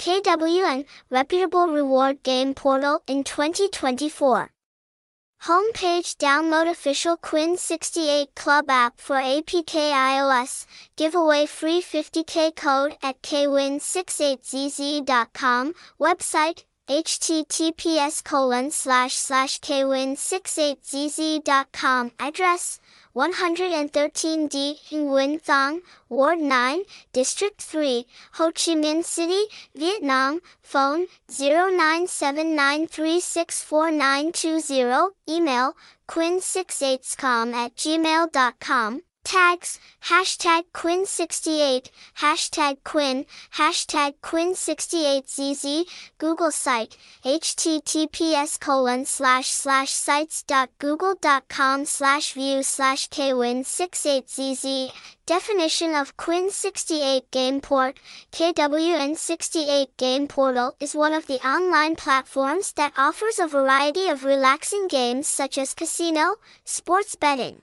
KWN, reputable reward game portal in 2024. Homepage Download official Kwin 68 Club app for APK iOS. Giveaway free 50k code at kwin68zz.com. Website https colon slash slash kwin68zz.com. Address 113D Nguyen Thong, Ward 9, District 3, Ho Chi Minh City, Vietnam. Phone 0979364920. Email quinn68scom at gmail.com. Tags, hashtag Kwin68, hashtag Kwin, hashtag Kwin68ZZ, Google site, https colon slash slash sites.google.com slash view slash kwin68zz. Definition of Kwin68 Game Port KWN68 Game Portal is one of the online platforms that offers a variety of relaxing games such as casino, sports betting,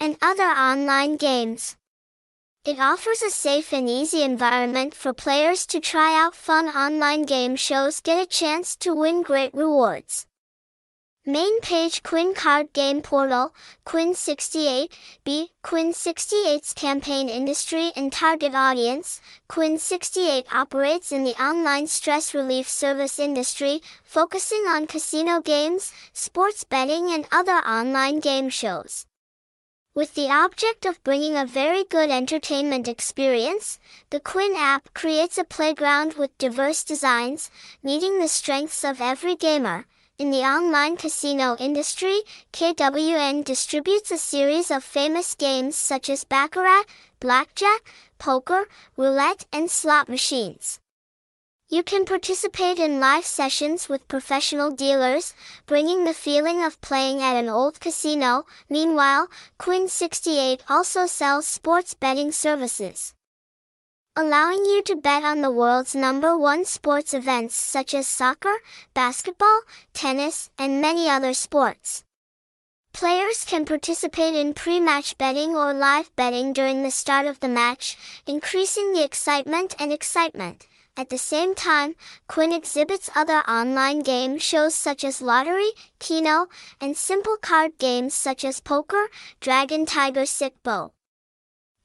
and other online games. It offers a safe and easy environment for players to try out fun online game shows get a chance to win great rewards. Main page Kwin Card Game Portal, Kwin 68, B. Kwin 68's campaign industry and target audience. Kwin 68 operates in the online stress relief service industry, focusing on casino games, sports betting and other online game shows. With the object of bringing a very good entertainment experience, the Kwin app creates a playground with diverse designs, meeting the strengths of every gamer. In the online casino industry, KWN distributes a series of famous games such as Baccarat, Blackjack, Poker, Roulette, and slot machines. You can participate in live sessions with professional dealers, bringing the feeling of playing at an old casino. Meanwhile, Kwin 68 also sells sports betting services, allowing you to bet on the world's number one sports events such as soccer, basketball, tennis, and many other sports. Players can participate in pre-match betting or live betting during the start of the match, increasing the excitement and excitement. At the same time, Kwin exhibits other online game shows such as Lottery, Keno, and simple card games such as Poker, Dragon Tiger Sic Bo.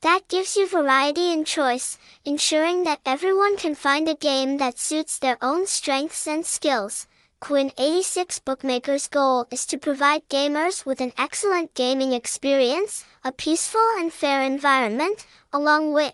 That gives you variety and choice, ensuring that everyone can find a game that suits their own strengths and skills. Kwin 86 Bookmaker's goal is to provide gamers with an excellent gaming experience, a peaceful and fair environment, along with